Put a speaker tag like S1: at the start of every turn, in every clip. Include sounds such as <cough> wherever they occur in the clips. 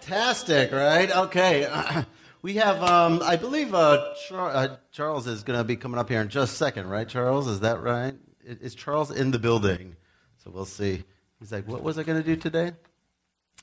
S1: Fantastic, right? Okay. <clears throat> We have, um, I believe uh, Char- uh, Charles is going to be coming up here in just a second, right, Charles? Is that right? Is Charles in the building? So we'll see. He's like, what was I going to do today?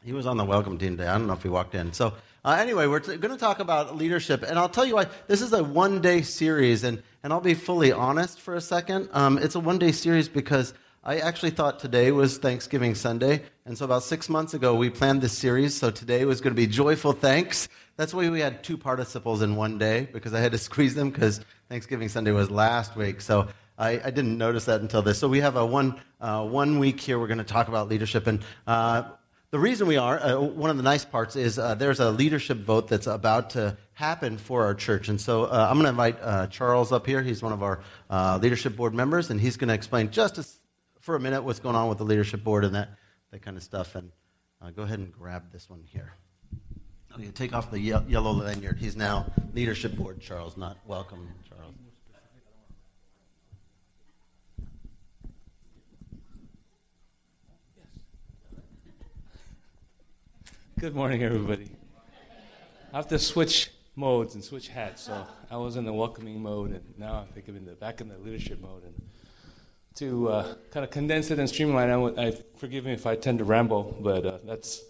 S1: He was on the welcome team today. I don't know if he walked in. So uh, anyway, we're t- going to talk about leadership, and I'll tell you why. This is a one-day series, and, and I'll be fully honest for a second. Um, it's a one-day series because I actually thought today was Thanksgiving Sunday, and so about six months ago we planned this series. So today was going to be joyful thanks. That's why we had two participles in one day because I had to <laughs> squeeze them because Thanksgiving Sunday was last week. So I, I didn't notice that until this. So we have a one uh, one week here. We're going to talk about leadership and. Uh, the reason we are, uh, one of the nice parts is uh, there's a leadership vote that's about to happen for our church. And so uh, I'm going to invite uh, Charles up here. He's one of our leadership board members, and he's going to explain just as, for a minute what's going on with the leadership board and that, that kind of stuff. And uh, go ahead and grab this one here. Okay, take off the ye- yellow lanyard. He's now leadership board, Charles, not welcome, Charles.
S2: Good morning, everybody. I have to switch modes and switch hats. So I was in the welcoming mode, and now I think I'm in the back in the leadership mode. And to uh, kind of condense it and streamline, I, I forgive me if I tend to ramble, but uh, that's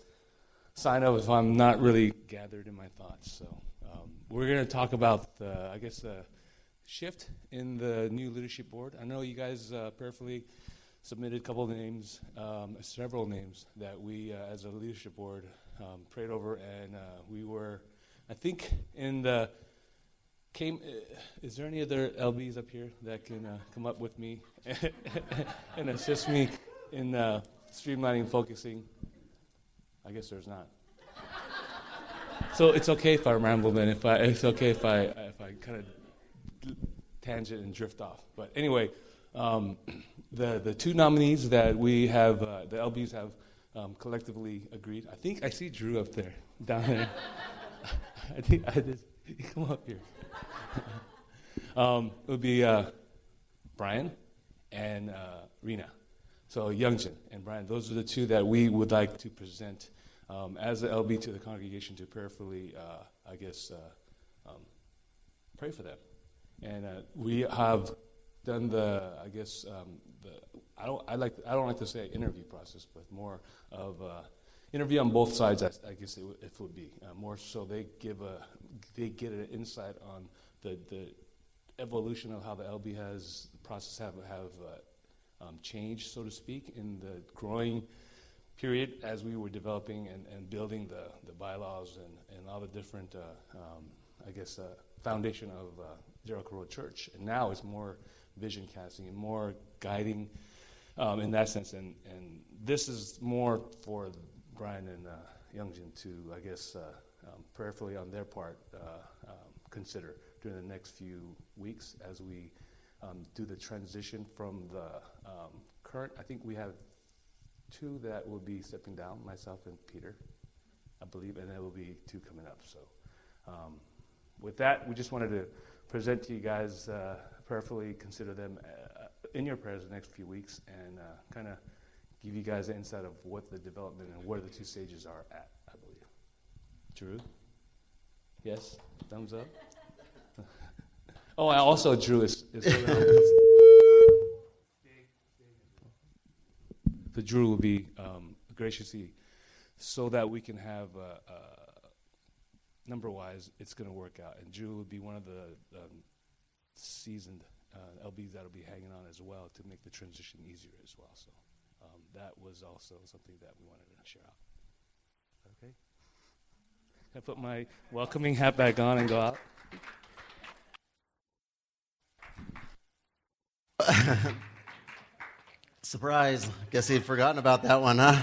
S2: sign of if I'm not really gathered in my thoughts. So um, we're going to talk about, the, I guess, the shift in the new leadership board. I know you guys uh, prayerfully submitted a couple of names, um, several names that we, uh, as a leadership board, um, prayed over, and uh, we were, I think, in the came. Uh, is there any other LBs up here that can uh, come up with me <laughs> and assist me in uh, streamlining, focusing? I guess there's not. So it's okay if I ramble, then. If I, it's okay if I, if I kind of tangent and drift off. But anyway, um, <clears throat> the the two nominees that we have, uh, the LBs have um, collectively agreed. I think I see Drew up there, down there. <laughs> I think I just <laughs> come up here. <laughs> um, it would be uh, Brian and uh, Rena. So Youngjin and Brian, those are the two that we would like to present um, as an LB to the congregation to prayerfully, uh, I guess, uh, um, pray for them. And uh, we have done the, I guess, um, the I don't I like I don't like to say interview process, but more of uh, interview on both sides. I, I guess it, it would be uh, more so they give a they get an insight on the the evolution of how the LB has the process have have uh, um, changed, so to speak, in the growing period as we were developing and, and building the, the bylaws and, and all the different, uh, um, I guess, uh, foundation of uh, Jericho Road Church. And now it's more vision casting and more guiding um, in that sense. And, and this is more for Brian and uh, Youngjin to, I guess, uh, um, prayerfully on their part, uh, um, consider during the next few weeks as we um, do the transition from the um, current. I think we have two that will be stepping down, myself and Peter, I believe, and there will be two coming up. So, um, with that, we just wanted to present to you guys, uh, prayerfully consider them uh, in your prayers the next few weeks, and uh, kind of give you guys an insight of what the development and where the two stages are at. I believe. Drew, yes, thumbs up. <laughs> oh, I also Drew is. is the <laughs> Drew will be um, graciously so that we can have uh, uh, number wise it's going to work out and Drew will be one of the um, seasoned uh, LBs that'll be hanging on as well to make the transition easier as well so that was also something that we wanted to share out okay Can I put my welcoming hat back on and go out <laughs>
S1: Surprise. Guess he'd forgotten about that one, huh?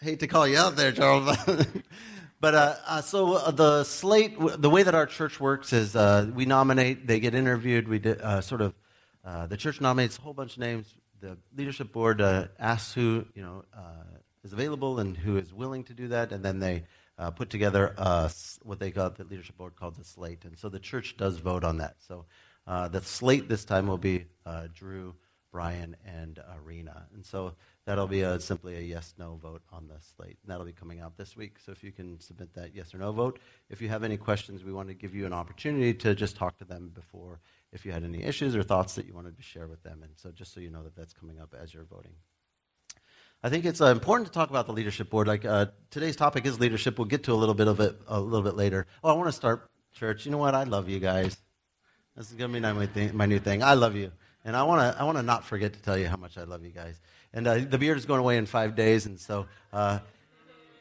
S1: Hate to call you out there, Charles. <laughs> but uh, uh, so uh, the slate, w- the way that our church works is uh, we nominate, they get interviewed, we di- uh, sort of, uh, the church nominates a whole bunch of names. The leadership board uh, asks who, you know, uh, is available and who is willing to do that, and then they uh, put together what they call the leadership board called the slate. And so the church does vote on that. So uh, the slate this time will be Drew, Brian and Arena. And so that'll be a, simply a yes no vote on the slate. And that'll be coming out this week. So if you can submit that yes or no vote. If you have any questions, we want to give you an opportunity to just talk to them before if you had any issues or thoughts that you wanted to share with them. And so just so you know that that's coming up as you're voting. I think it's uh, important to talk about the leadership board. Like uh, today's topic is leadership. We'll get to a little bit of it a little bit later. Oh, I want to start church. You know what? I love you guys. This is gonna be my, thing, my new thing. I love you. And I want to I wanna not forget to tell you how much I love you guys. And uh, the beard is going away in five days. And so uh,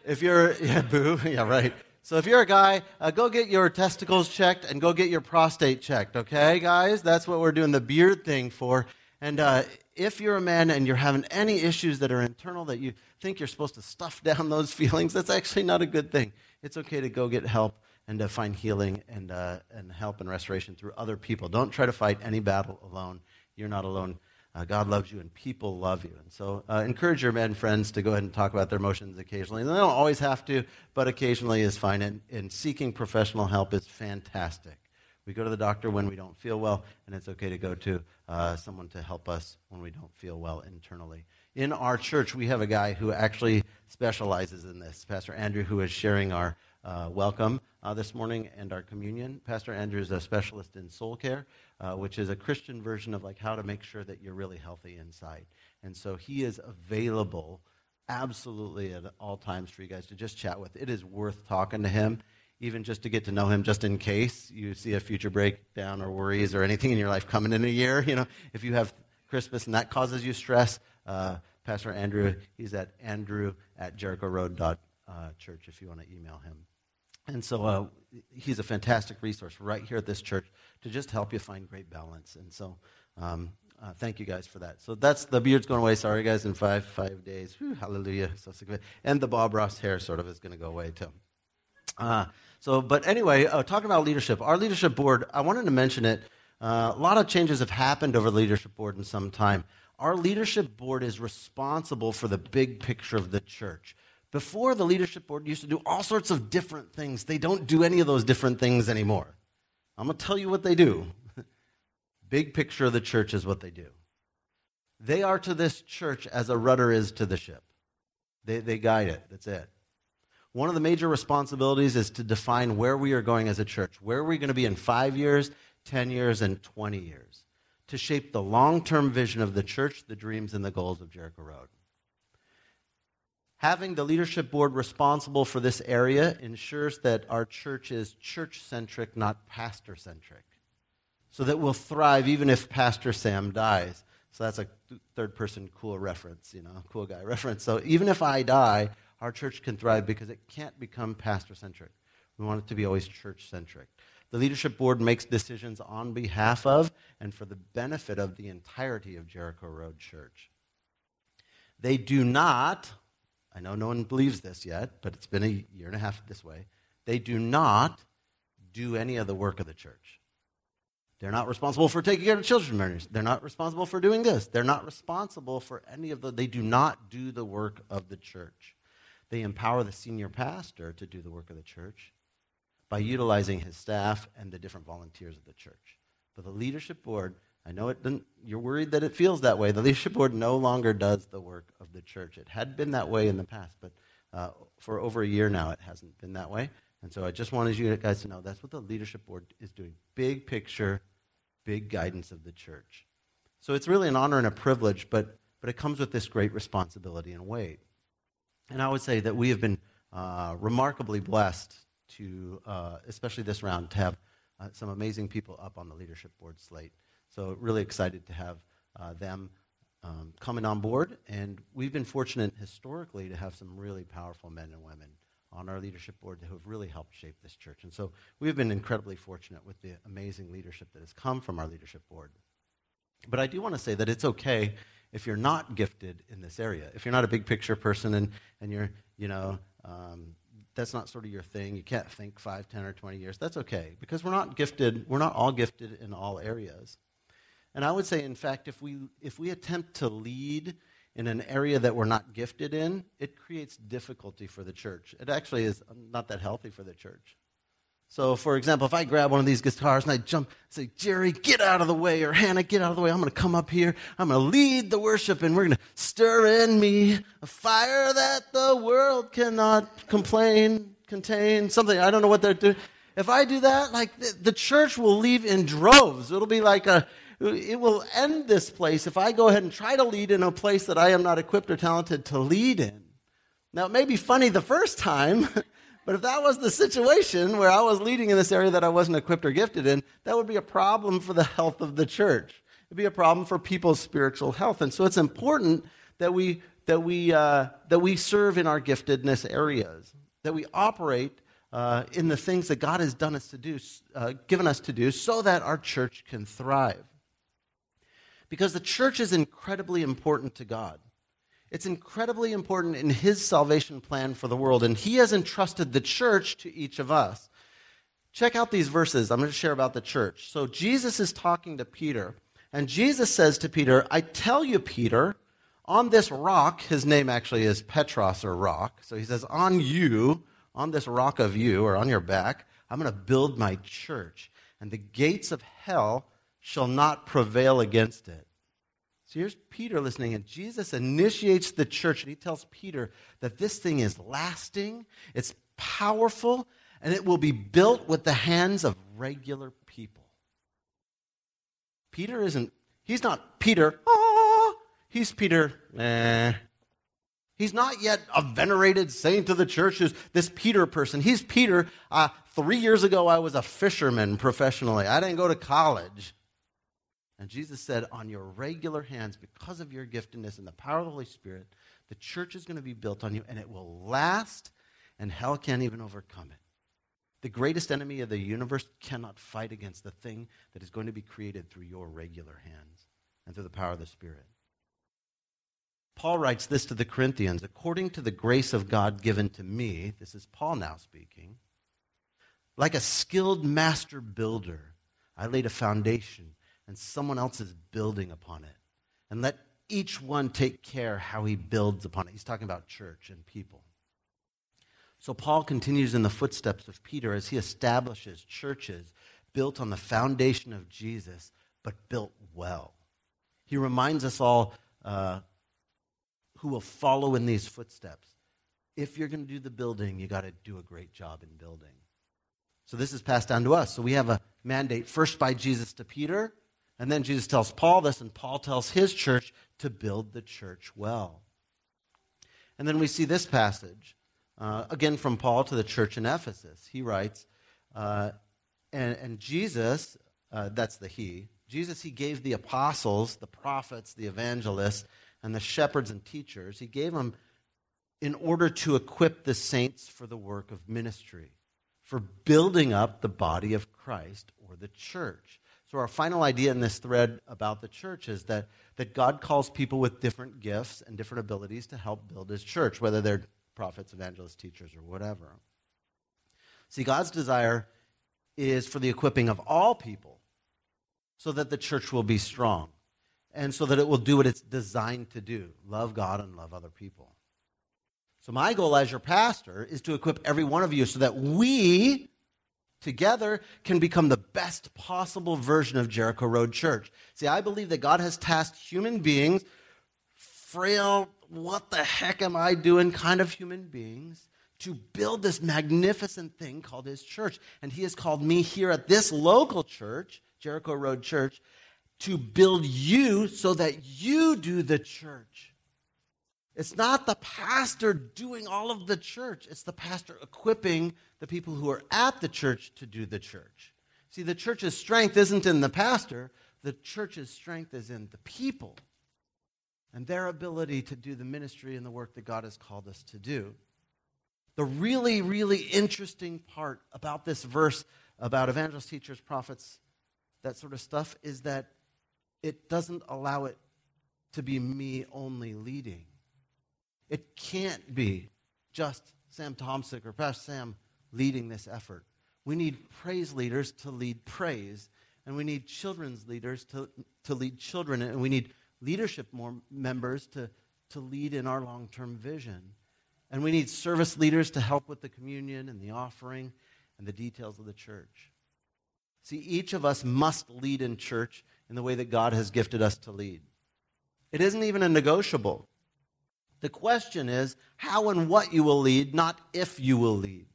S1: if you're, <laughs> yeah, boo, <laughs> yeah, right. So if you're a guy, uh, go get your testicles checked and go get your prostate checked, okay, guys? That's what we're doing the beard thing for. And uh, if you're a man and you're having any issues that are internal that you think you're supposed to stuff <laughs> down those feelings, that's actually not a good thing. It's okay to go get help and to find healing and, uh, and help and restoration through other people. Don't try to fight any battle alone. You're not alone. Uh, God loves you and people love you. And so uh, encourage your men friends to go ahead and talk about their emotions occasionally. And they don't always have to, but occasionally is fine. And, and seeking professional help is fantastic. We go to the doctor when we don't feel well, and it's okay to go to uh, someone to help us when we don't feel well internally. In our church, we have a guy who actually specializes in this, Pastor Andrew, who is sharing our uh, welcome uh, this morning and our communion. Pastor Andrew is a specialist in soul care, uh, which is a Christian version of like how to make sure that you're really healthy inside. And so he is available absolutely at all times for you guys to just chat with. It is worth talking to him, even just to get to know him, just in case you see a future breakdown or worries or anything in your life coming in a year. You know, if you have Christmas and that causes you stress, uh, Pastor Andrew, he's at andrew at jerichoroad.church uh, church if you want to email him. And so uh, he's a fantastic resource right here at this church to just help you find great balance. And so um, uh, thank you guys for that. So that's the beard's going away. Sorry, guys, in five five days. Whew, hallelujah. So. And the Bob Ross hair sort of is going to go away too. Uh, so, but anyway, uh, talking about leadership, our leadership board, I wanted to mention it. Uh, a lot of changes have happened over the leadership board in some time. Our leadership board is responsible for the big picture of the church. Before, the leadership board used to do all sorts of different things. They don't do any of those different things anymore. I'm going to tell you what they do. <laughs> Big picture of the church is what they do. They are to this church as a rudder is to the ship, they, they guide it. That's it. One of the major responsibilities is to define where we are going as a church. Where are we going to be in five years, 10 years, and 20 years? To shape the long term vision of the church, the dreams, and the goals of Jericho Road. Having the leadership board responsible for this area ensures that our church is church centric, not pastor centric, so that we'll thrive even if Pastor Sam dies. So that's a third person cool reference, you know, cool guy <laughs> reference. So even if I die, our church can thrive because it can't become pastor centric. We want it to be always church centric. The leadership board makes decisions on behalf of and for the benefit of the entirety of Jericho Road Church. They do not, I know no one believes this yet, but it's been a year and a half this way. They do not do any of the work of the church. They're not responsible for taking care of children ministries. They're not responsible for doing this. They're not responsible for any of the, they do not do the work of the church. They empower the senior pastor to do the work of the church by utilizing his staff and the different volunteers of the church. But the leadership board I know it didn't, you're worried that it feels that way. The leadership board no longer does the work of the church. It had been that way in the past, but uh, for over a year now, it hasn't been that way. And so I just wanted you guys to know that's what the leadership board is doing big picture, big guidance of the church. So it's really an honor and a privilege, but, but it comes with this great responsibility and weight. And I would say that we have been uh, remarkably blessed to, uh, especially this round, to have uh, some amazing people up on the leadership board slate. So, really excited to have uh, them um, coming on board. And we've been fortunate historically to have some really powerful men and women on our leadership board who have really helped shape this church. And so, we've been incredibly fortunate with the amazing leadership that has come from our leadership board. But I do want to say that it's okay if you're not gifted in this area. If you're not a big picture person and, and you're, you know, um, that's not sort of your thing. You can't think 5, 10, or 20 years. That's okay because we're not gifted, we're not all gifted in all areas. And I would say, in fact, if we, if we attempt to lead in an area that we're not gifted in, it creates difficulty for the church. It actually is not that healthy for the church. So, for example, if I grab one of these guitars and I jump, say, Jerry, get out of the way, or Hannah, get out of the way, I'm going to come up here, I'm going to lead the worship, and we're going to stir in me a fire that the world cannot complain, contain, something. I don't know what they're doing. If I do that, like the, the church will leave in droves. It'll be like a, it will end this place if I go ahead and try to lead in a place that I am not equipped or talented to lead in. Now, it may be funny the first time, <laughs> but if that was the situation where I was leading in this area that I wasn't equipped or gifted in, that would be a problem for the health of the church. It'd be a problem for people's spiritual health. And so it's important that we, that we, uh, that we serve in our giftedness areas, that we operate uh, in the things that God has done us to do, uh, given us to do, so that our church can thrive. Because the church is incredibly important to God. It's incredibly important in His salvation plan for the world, and He has entrusted the church to each of us. Check out these verses I'm going to share about the church. So, Jesus is talking to Peter, and Jesus says to Peter, I tell you, Peter, on this rock, his name actually is Petros or rock. So he says, On you, on this rock of you, or on your back, I'm going to build my church, and the gates of hell shall not prevail against it. So here's Peter listening, and Jesus initiates the church, and he tells Peter that this thing is lasting, it's powerful, and it will be built with the hands of regular people. Peter isn't, he's not Peter, ah, he's Peter, eh. He's not yet a venerated saint of the church who's this Peter person. He's Peter. Uh, three years ago, I was a fisherman professionally. I didn't go to college. And Jesus said, on your regular hands, because of your giftedness and the power of the Holy Spirit, the church is going to be built on you and it will last, and hell can't even overcome it. The greatest enemy of the universe cannot fight against the thing that is going to be created through your regular hands and through the power of the Spirit. Paul writes this to the Corinthians according to the grace of God given to me, this is Paul now speaking, like a skilled master builder, I laid a foundation and someone else is building upon it. And let each one take care how he builds upon it. He's talking about church and people. So Paul continues in the footsteps of Peter as he establishes churches built on the foundation of Jesus, but built well. He reminds us all uh, who will follow in these footsteps. If you're going to do the building, you got to do a great job in building. So this is passed down to us. So we have a mandate first by Jesus to Peter, and then Jesus tells Paul this, and Paul tells his church to build the church well. And then we see this passage, uh, again from Paul to the church in Ephesus. He writes, uh, and, and, Jesus, uh, that's the He, Jesus, He gave the apostles, the prophets, the evangelists, and the shepherds and teachers, He gave them in order to equip the saints for the work of ministry, for building up the body of Christ or the church. So, our final idea in this thread about the church is that, that God calls people with different gifts and different abilities to help build his church, whether they're prophets, evangelists, teachers, or whatever. See, God's desire is for the equipping of all people so that the church will be strong and so that it will do what it's designed to do love God and love other people. So, my goal as your pastor is to equip every one of you so that we together can become the best possible version of Jericho Road Church. See, I believe that God has tasked human beings, frail, what the heck am I doing kind of human beings, to build this magnificent thing called His church. And He has called me here at this local church, Jericho Road Church, to build you so that you do the church. It's not the pastor doing all of the church, it's the pastor equipping the people who are at the church to do the church. See, the church's strength isn't in the pastor, the church's strength is in the people and their ability to do the ministry and the work that God has called us to do. The really, really interesting part about this verse about evangelists, teachers, prophets, that sort of stuff, is that it doesn't allow it to be me only leading. It can't be just Sam Tomsick or Pastor Sam leading this effort. We need praise leaders to lead praise, and we need children's leaders to, to lead children, and we need leadership more members to, to lead in our long term vision. And we need service leaders to help with the communion and the offering. and the details of the church. See, each of us must lead in church in the way that God has gifted us to lead. It isn't even a negotiable. The question is how and what you will lead, not if you will lead.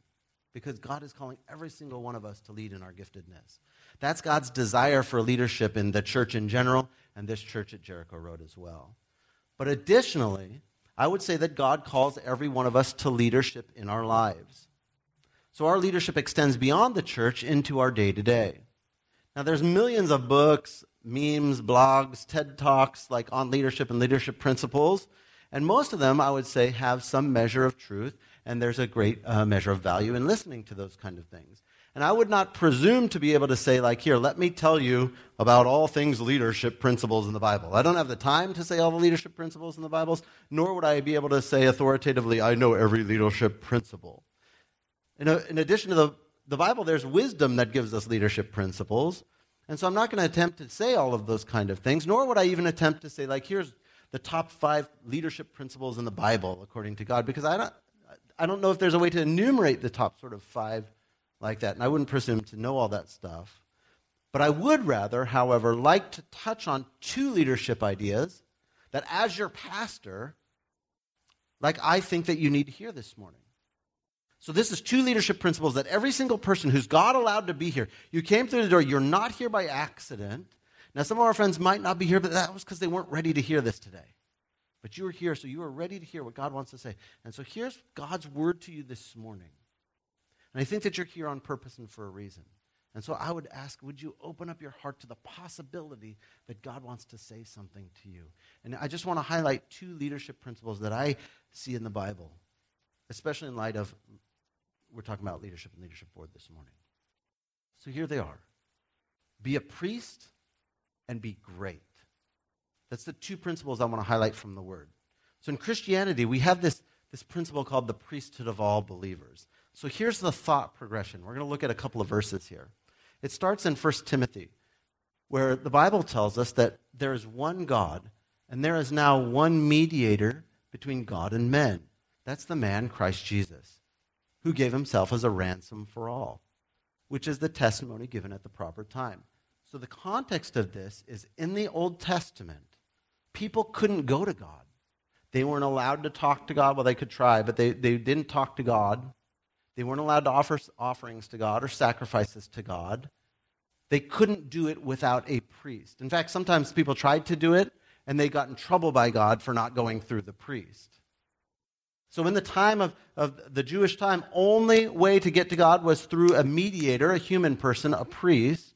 S1: Because God is calling every single one of us to lead in our giftedness. That's God's desire for leadership in the church in general and this church at Jericho Road as well. But additionally, I would say that God calls every one of us to leadership in our lives. So our leadership extends beyond the church into our day to day. Now, there's millions of books, memes, blogs, TED Talks, like on leadership and leadership principles. And most of them, I would say, have some measure of truth, and there's a great uh, measure of value in listening to those kind of things. And I would not presume to be able to say, like, here, let me tell you about all things leadership principles in the Bible. I don't have the time to say all the leadership principles in the Bibles, nor would I be able to say authoritatively, I know every leadership principle. In, a, in addition to the, the Bible, there's wisdom that gives us leadership principles. And so I'm not going to attempt to say all of those kind of things, nor would I even attempt to say, like, here's the top five leadership principles in the Bible, according to God, because I don't, I don't know if there's a way to enumerate the top sort of five like that. And I wouldn't presume to know all that stuff. But I would rather, however, like to touch on two leadership ideas that as your pastor, like I think that you need to hear this morning. So this is two leadership principles that every single person who's God allowed to be here, you came through the door, you're not here by accident. Now some of our friends might not be here, but that was because they weren't ready to hear this today. But you are here, so you are ready to hear what God wants to say. And so here's God's word to you this morning. And I think that you're here on purpose and for a reason. And so I would ask, would you open up your heart to the possibility that God wants to say something to you? And I just want to highlight two leadership principles that I see in the Bible, especially in light of we're talking about leadership and leadership board this morning. So here they are. Be a priest and be great. That's the two principles I want to highlight from the word. So in Christianity, we have this, this principle called the priesthood of all believers. So here's the thought progression. We're going to look at a couple of verses here. It starts in 1 Timothy, where the Bible tells us that there is one God, and there is now one mediator between God and men. That's the man, Christ Jesus, who gave himself as a ransom for all, which is the testimony given at the proper time. So the context of this is in the Old Testament, people couldn't go to God. They weren't allowed to talk to God. Well, they could try, but they, they didn't talk to God. They weren't allowed to offer offerings to God or sacrifices to God. They couldn't do it without a priest. In fact, sometimes people tried to do it and they got in trouble by God for not going through the priest. So, in the time of, of the Jewish time, only way to get to God was through a mediator, a human person, a priest.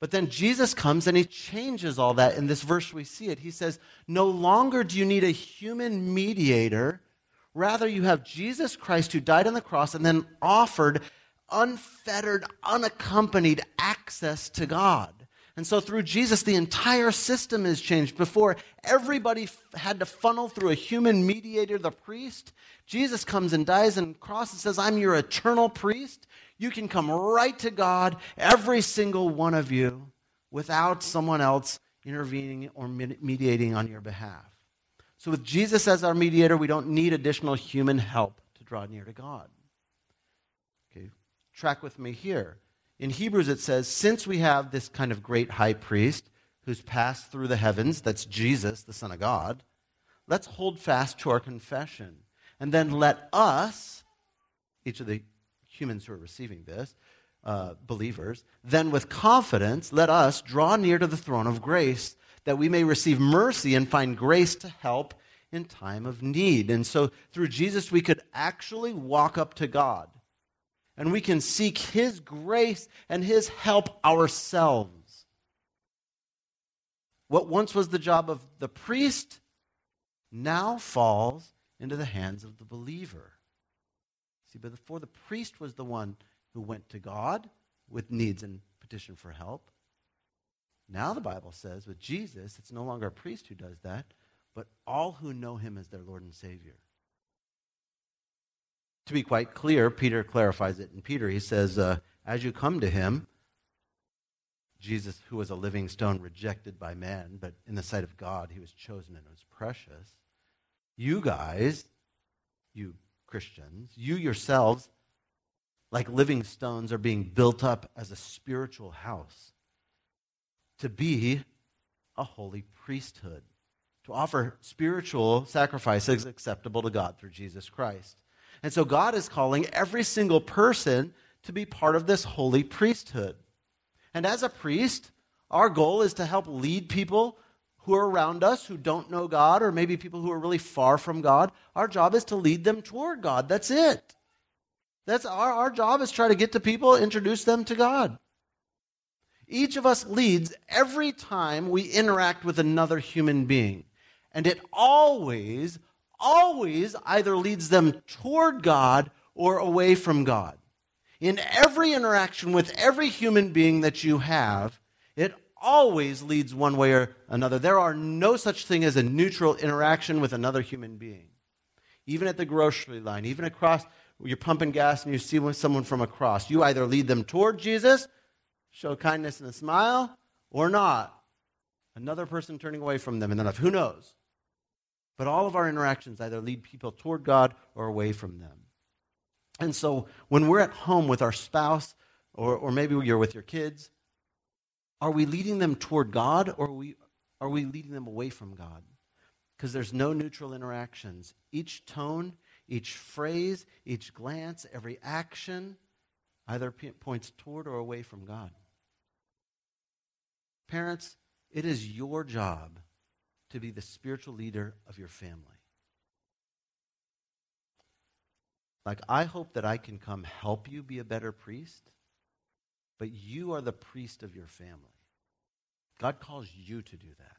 S1: But then Jesus comes and he changes all that. In this verse, we see it. He says, No longer do you need a human mediator Rather, you have Jesus Christ who died on the cross and then offered unfettered, unaccompanied access to God. And so through Jesus, the entire system is changed. Before, everybody had to funnel through a human mediator, the priest. Jesus comes and dies on the cross and says, I'm your eternal priest. You can come right to God, every single one of you, without someone else intervening or mediating on your behalf. So, with Jesus as our mediator, we don't need additional human help to draw near to God. Okay, track with me here. In Hebrews, it says, Since we have this kind of great high priest who's passed through the heavens, that's Jesus, the Son of God, let's hold fast to our confession. And then let us, each of the humans who are receiving this, uh, believers, then with confidence, let us draw near to the throne of grace that we may receive mercy and find grace to help in time of need. And so through Jesus, we could actually walk up to God and we can seek His grace and His help ourselves. What once was the job of the priest now falls into the hands of the believer. See, before the priest was the one who went to God with needs and petition for help. Now the Bible says with Jesus, it's no longer a priest who does that, but all who know him as their Lord and Savior. To be quite clear, Peter clarifies it in Peter. He says, uh, As you come to him, Jesus, who was a living stone rejected by man, but in the sight of God, he was chosen and was precious. You guys, you Christians, you yourselves like living stones, are being built up as a spiritual house to be a holy priesthood, to offer spiritual sacrifices acceptable to God through Jesus Christ. And so God is calling every single person to be part of this holy priesthood. And as a priest, our goal is to help lead people who are around us who don't know God, or maybe people who are really far from God. Our job is to lead them toward God. That's it. That's our, our job is try to get to people, introduce them to God. Each of us leads every time we interact with another human being. And it always, always either leads them toward God or away from God. In every interaction with every human being that you have, always leads one way or another. There are no such thing as a neutral interaction with another human being. Even at the grocery line, even across, you're pumping gas and you see someone from across. You either lead them toward Jesus, show kindness and a smile, or not. Another person turning away from them, and then who knows? But all of our interactions either lead people toward God or away from them. And so when we're at home with our spouse, or, or maybe you're with your kids, are we leading them toward God or are we, are we leading them away from God? Because there's no neutral interactions. Each tone, each phrase, each glance, every action either points toward or away from God. Parents, it is your job to be the spiritual leader of your family. Like, I hope that I can come help you be a better priest, but you are the priest of your family. God calls you to do that.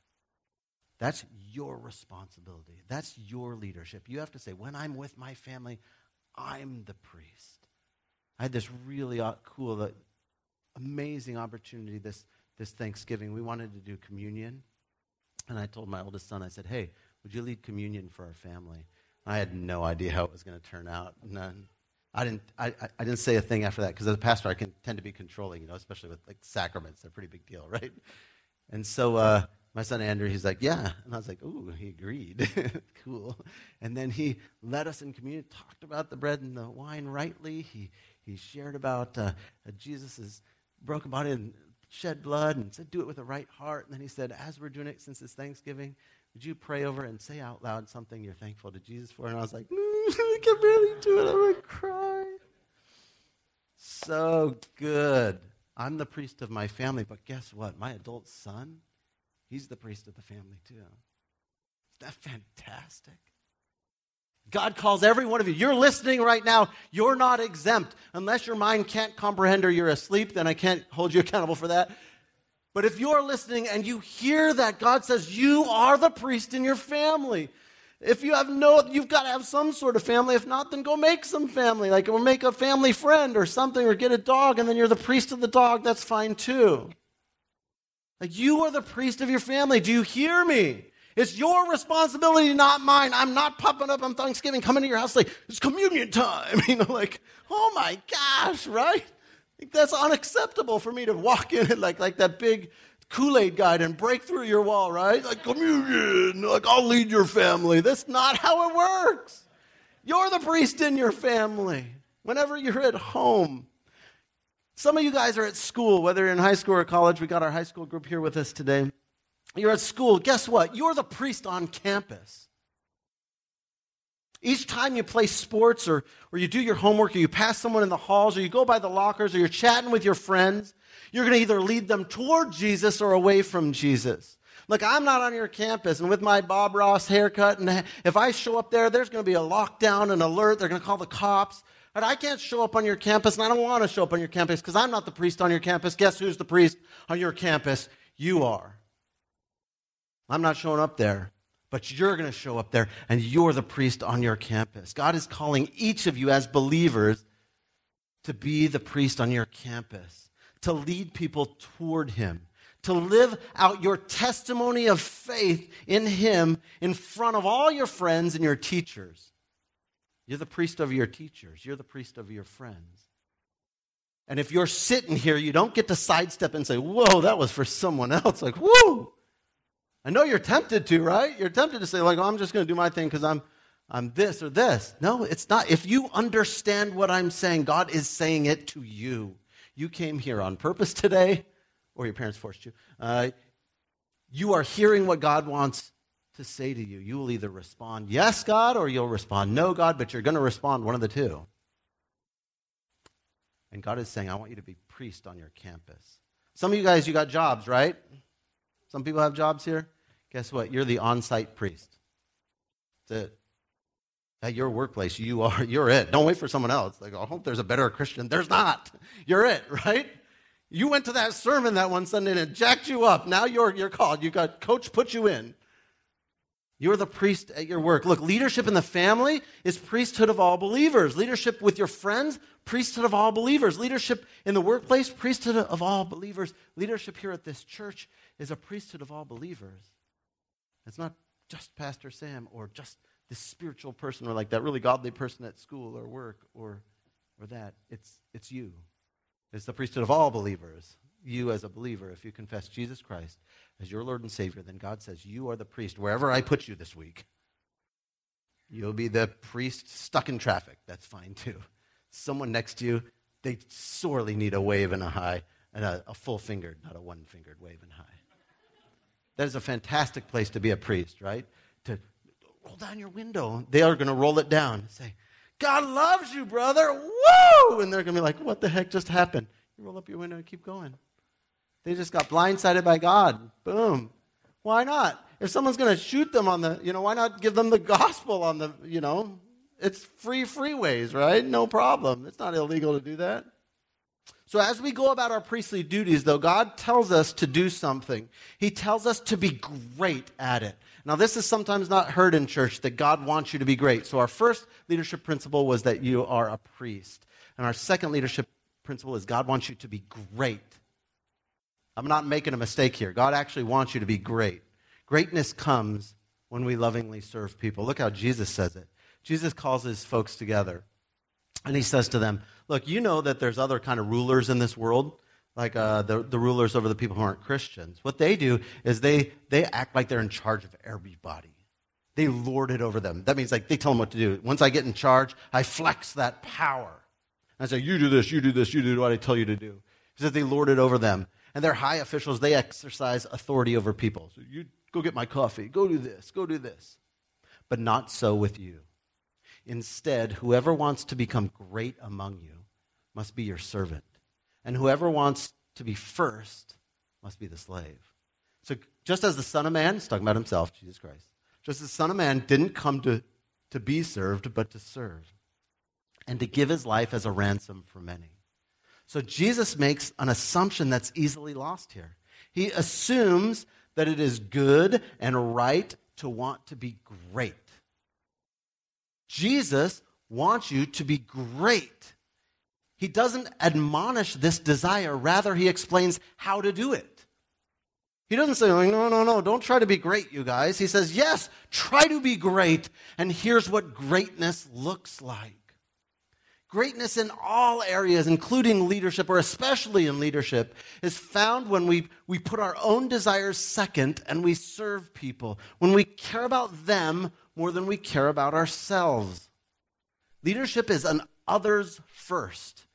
S1: That's your responsibility. That's your leadership. You have to say, when I'm with my family, I'm the priest. I had this really cool, uh, amazing opportunity this, this Thanksgiving. We wanted to do communion. And I told my oldest son, I said, hey, would you lead communion for our family? I had no idea how it was going to turn out. None. I didn't, I, I didn't say a thing after that because as a pastor, I can tend to be controlling, you know, especially with like sacraments. They're a pretty big deal, <laughs> right? And so uh, my son Andrew, he's like, yeah. And I was like, ooh, he agreed. <laughs> cool. And then he led us in communion, talked about the bread and the wine rightly. He, he shared about uh, Jesus' broken body and shed blood and said, do it with a right heart. And then he said, as we're doing it since it's Thanksgiving, would you pray over and say out loud something you're thankful to Jesus for? And I was like, mm, <laughs> I can barely do it. I'm going to cry. So good. I'm the priest of my family, but guess what? My adult son, he's the priest of the family too. Isn't that fantastic? God calls every one of you. You're listening right now. You're not exempt. Unless your mind can't comprehend or you're asleep, then I can't hold you accountable for that. But if you're listening and you hear that, God says you are the priest in your family. If you have no, you've got to have some sort of family. If not, then go make some family. Like, or make a family friend or something, or get a dog, and then you're the priest of the dog. That's fine too. Like, you are the priest of your family. Do you hear me? It's your responsibility, not mine. I'm not popping up on Thanksgiving, coming to your house like, it's communion time. <laughs> You know, like, oh my gosh, right? Like, that's unacceptable for me to walk in <laughs> and like, like that big Kool Aid guy and break through your wall, right? Like communion, like I'll lead your family. That's not how it works. You're the priest in your family. Whenever you're at home, some of you guys are at school, whether you're in high school or college. We got our high school group here with us today. You're at school. Guess what? You're the priest on campus. Each time you play sports or, or you do your homework or you pass someone in the halls or you go by the lockers or you're chatting with your friends, you're going to either lead them toward Jesus or away from Jesus. Look, I'm not on your campus, and with my Bob Ross haircut, and if I show up there, there's going to be a lockdown, an alert. They're going to call the cops. But I can't show up on your campus, and I don't want to show up on your campus because I'm not the priest on your campus. Guess who's the priest on your campus? You are. I'm not showing up there, but you're going to show up there, and you're the priest on your campus. God is calling each of you as believers to be the priest on your campus to lead people toward Him, to live out your testimony of faith in Him in front of all your friends and your teachers. You're the priest of your teachers, you're the priest of your friends. And if you're sitting here, you don't get to sidestep and say, Whoa, that was for someone else. Like, whoa. I know you're tempted to, right? You're tempted to say, like, oh, I'm just going to do my thing because I'm, I'm this or this. No, it's not. If you understand what I'm saying, God is saying it to you. You came here on purpose today, or your parents forced you. Uh, you are hearing what God wants to say to you. You will either respond, yes, God, or you'll respond, no, God, but you're going to respond one of the two. And God is saying, I want you to be priest on your campus. Some of you guys, you got jobs, right? Some people have jobs here. Guess what? You're the on site priest. That's it. At your workplace, you are, you're it. Don't wait for someone else. Like, I hope there's a better Christian. There's not. You're it, right? You went to that sermon that one Sunday and it jacked you up. Now you're, you're called. You got coach put you in. You're the priest at your work. Look, leadership in the family is priesthood of all believers. Leadership with your friends, priesthood of all believers. Leadership in the workplace, priesthood of all believers. Leadership here at this church is a priesthood of all believers. It's not just Pastor Sam or just this spiritual person or like that really godly person at school or work or, or that. It's, it's you. It's the priesthood of all believers. You as a believer, if you confess Jesus Christ as your Lord and Savior, then God says, You are the priest wherever I put you this week. You'll be the priest stuck in traffic. That's fine too. Someone next to you, they sorely need a wave and a high, and a, a full fingered, not a one fingered wave and high. That is a fantastic place to be a priest, right? To roll down your window. They are going to roll it down and say, God loves you, brother. Woo! And they're going to be like, What the heck just happened? You roll up your window and keep going. They just got blindsided by God. Boom. Why not? If someone's going to shoot them on the, you know, why not give them the gospel on the, you know, it's free freeways, right? No problem. It's not illegal to do that. So, as we go about our priestly duties, though, God tells us to do something. He tells us to be great at it. Now, this is sometimes not heard in church that God wants you to be great. So, our first leadership principle was that you are a priest. And our second leadership principle is God wants you to be great I'm not making a mistake here. God actually wants you to be great. Greatness comes when we lovingly serve people. Look how Jesus says it. Jesus calls his folks together and he says to them, Look, you know that there's other kind of rulers in this world, like uh, the, the rulers over the people who aren't Christians. What they do is they, they act like they're in charge of everybody. They lord it over them. That means like they tell them what to do. Once I get in charge, I flex that power. I say, You do this, you do this, you do what I tell you to do. He says they lord it over them and they're high officials. They exercise authority over people. So you go get my coffee, go do this, go do this. But not so with you. Instead, whoever wants to become great among you must be your servant. And whoever wants to be first must be the slave. So just as the Son of Man, he's talking about himself, Jesus Christ, just as the Son of Man didn't come to, to be served, but to serve, and to give his life as a ransom for many. So Jesus makes an assumption that's easily lost here. He assumes that it is good and right to want to be great. Jesus wants you to be great. He doesn't admonish this desire, rather, he explains how to do it. He doesn't say, no, no, no, don't try to be great, you guys. He says, yes, try to be great, and here's what greatness looks like. Greatness in all areas, including leadership, or especially in leadership, is found when we, we put our own desires second and we serve people, when we care about them more than we care about ourselves. Leadership is an others first.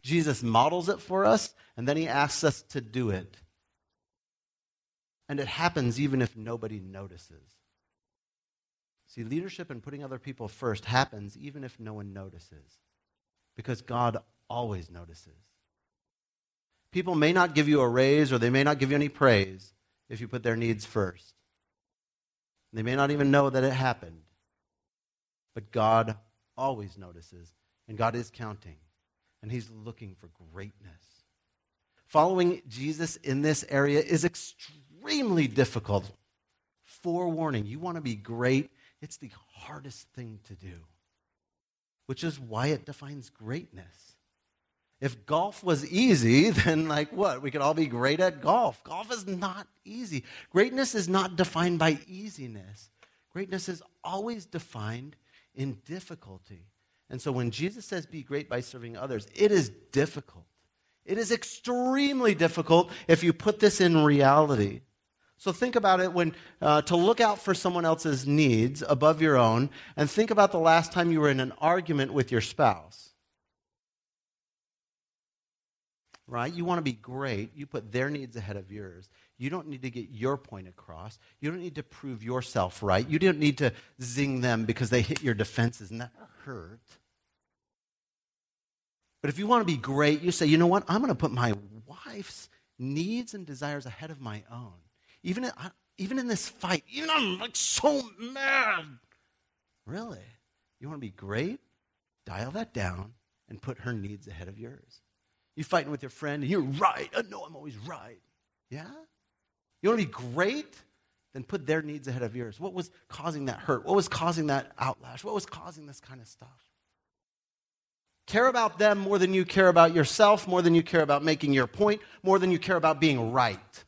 S1: Jesus models it for us, and then he asks us to do it. And it happens even if nobody notices. See, leadership and putting other people first happens even if no one notices because God always notices. People may not give you a raise or they may not give you any praise if you put their needs first. They may not even know that it happened. But God always notices, and God is counting, and He's looking for greatness. Following Jesus in this area is extremely difficult. Forewarning, you want to be great, it's the hardest thing to do which is why it defines greatness. If golf was easy, <laughs> then like what? We could all be great at golf. Golf is not easy. Greatness is not defined by easiness. Greatness is always defined in difficulty. And so when Jesus says be great by serving others, it is difficult. It is extremely difficult if you put this in reality. So think about it when uh, to look out for someone else's needs above your own, and think about the last time you were in an argument with your spouse. Right? You want to be great. You put their needs ahead of yours. You don't need to get your point across. You don't need to prove yourself right. You don't need to zing them because they hit your defenses, and that hurt. But if you want to be great, you say, you know what? I'm going to put my wife's needs and desires ahead of my own. Even in, even in this fight, even I'm like so mad. Really? You want to be great? Dial that down and put her needs ahead of yours. You fighting with your friend and you're right. I know I'm always right. Yeah? You want to be great? Then put their needs ahead of yours. What was causing that hurt? What was causing that outlash? What was causing this kind of stuff? Care about them more than you care about yourself, more than you care about making your point, more than you care about being right.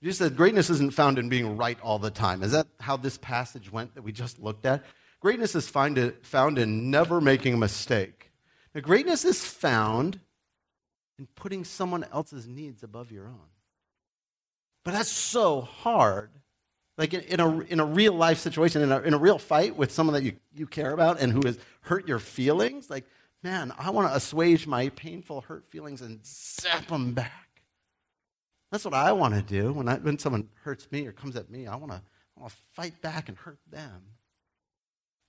S1: You said greatness isn't found in being right all the time. Is that how this passage went that we just looked at? Greatness is found in never making a mistake. Now, greatness is found in putting someone else's needs above your own. But that's so hard like in, in, a, in a real life situation, in a, in a real fight with someone that you, you care about and who has hurt your feelings, like, man, I want to assuage my painful, hurt feelings and zap them back. That's what I want to do when, I, when someone hurts me or comes at me. I want to I want to fight back and hurt them.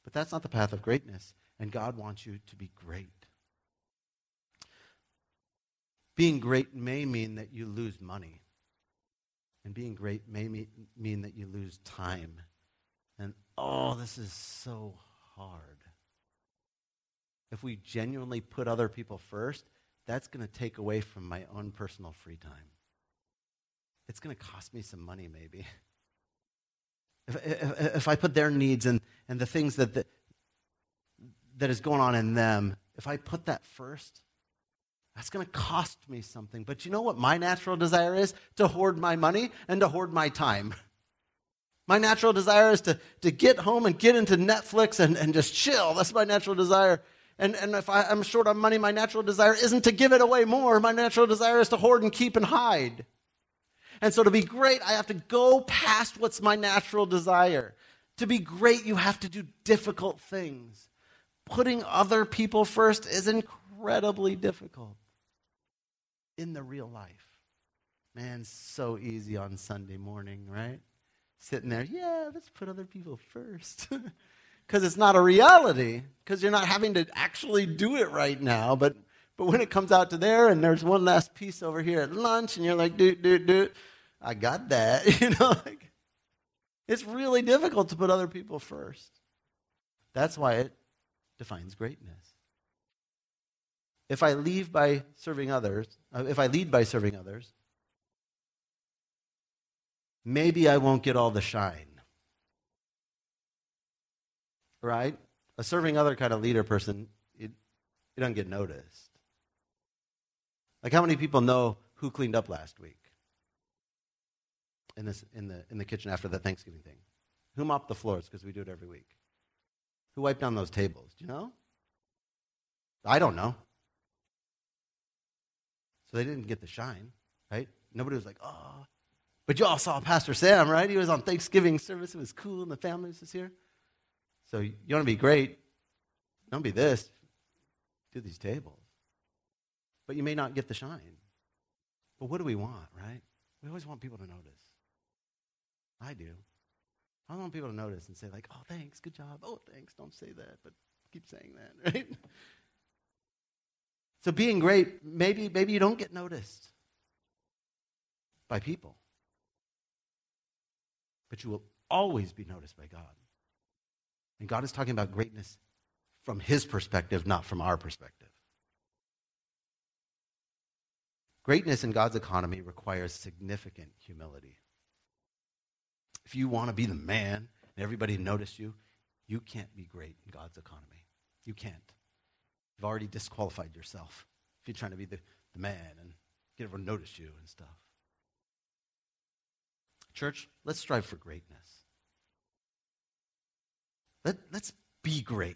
S1: But that's not the path of greatness, and God wants you to be great. Being great may mean that you lose money. And being great may mean that you lose time. And oh, this is so hard. If we genuinely put other people first, that's going to take away from my own personal free time. It's going to cost me some money, maybe. If, if, if I put their needs and, and the things that, that, that is going on in them, if I put that first, that's going to cost me something. But you know what my natural desire is? To hoard my money and to hoard my time. My natural desire is to, to get home and get into Netflix and, and just chill. That's my natural desire. And, and if I, I'm short on money, my natural desire isn't to give it away more. My natural desire is to hoard and keep and hide. And so to be great, I have to go past what's my natural desire. To be great, you have to do difficult things. Putting other people first is incredibly difficult in the real life. Man, so easy on Sunday morning, right? Sitting there, yeah, let's put other people first. <laughs> Because it's not a reality, because you're not having to actually do it right now. But, but when it comes out to there and there's one last piece over here at lunch and you're like, dude, dude, dude, I got that. <laughs> You know, like, it's really difficult to put other people first. That's why it defines greatness. If I leave by serving others, uh, if I lead by serving others, maybe I won't get all the shine. Right? A serving other kind of leader person, it doesn't get noticed. Like how many people know who cleaned up last week? In, this, in, the, in the kitchen after the Thanksgiving thing. Who mopped the floors? Because we do it every week. Who wiped down those tables? Do you know? I don't know. So they didn't get the shine, right? Nobody was like, oh. But you all saw Pastor Sam, right? He was on Thanksgiving service. It was cool, and the family was here. So you want to be great. Don't be this. Do these tables. But you may not get the shine. But what do we want, right? We always want people to notice. I do. I want people to notice and say, like, oh, thanks, good job. Oh, thanks, don't say that, but keep saying that, <laughs> right? So being great, maybe, maybe you don't get noticed by people. But you will always be noticed by God. And God is talking about greatness from his perspective, not from our perspective. Greatness in God's economy requires significant humility. If you want to be the man and everybody notice you, you can't be great in God's economy. You can't. You've already disqualified yourself if you're trying to be the, the man and get everyone notice you and stuff. Church, let's strive for greatness. Let, let's be great.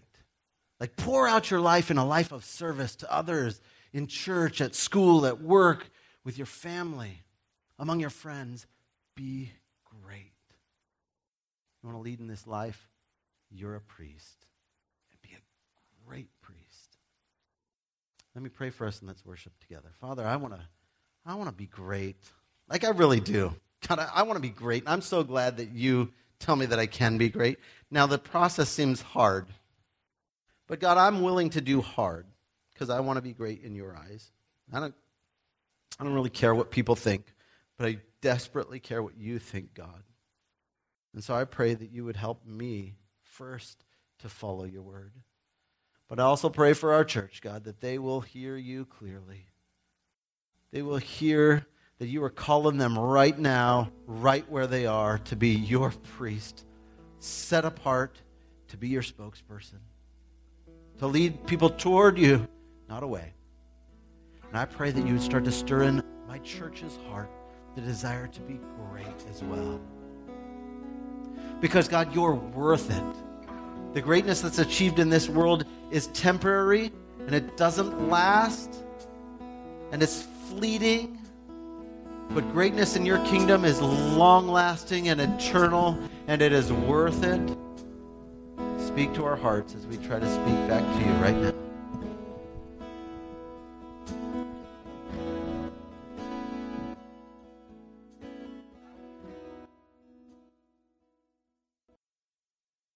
S1: Like, pour out your life in a life of service to others in church, at school, at work, with your family, among your friends. be great. You want to lead in this life? You're a priest. And be a great priest. Let me pray for us and let's worship together. Father, I want to I want to be great. Like I really do. God, I, I want to be great. I'm so glad that you tell me that I can be great. Now, the process seems hard. But God, I'm willing to do hard because I want to be great in your eyes. I don't, I don't really care what people think, but I desperately care what you think, God. And so I pray that you would help me first to follow your word. But I also pray for our church, God, that they will hear you clearly. They will hear that you are calling them right now, right where they are, to be your priest, set apart to be your spokesperson, to lead people toward you, not away. And I pray that you would start to stir in my church's heart the desire to be great as well. Because, God, you're worth it. The greatness that's achieved in this world is temporary and it doesn't last and it's fleeting. But greatness in your kingdom is long lasting and eternal and it is worth it. Speak to our hearts as we try to speak back to you right now.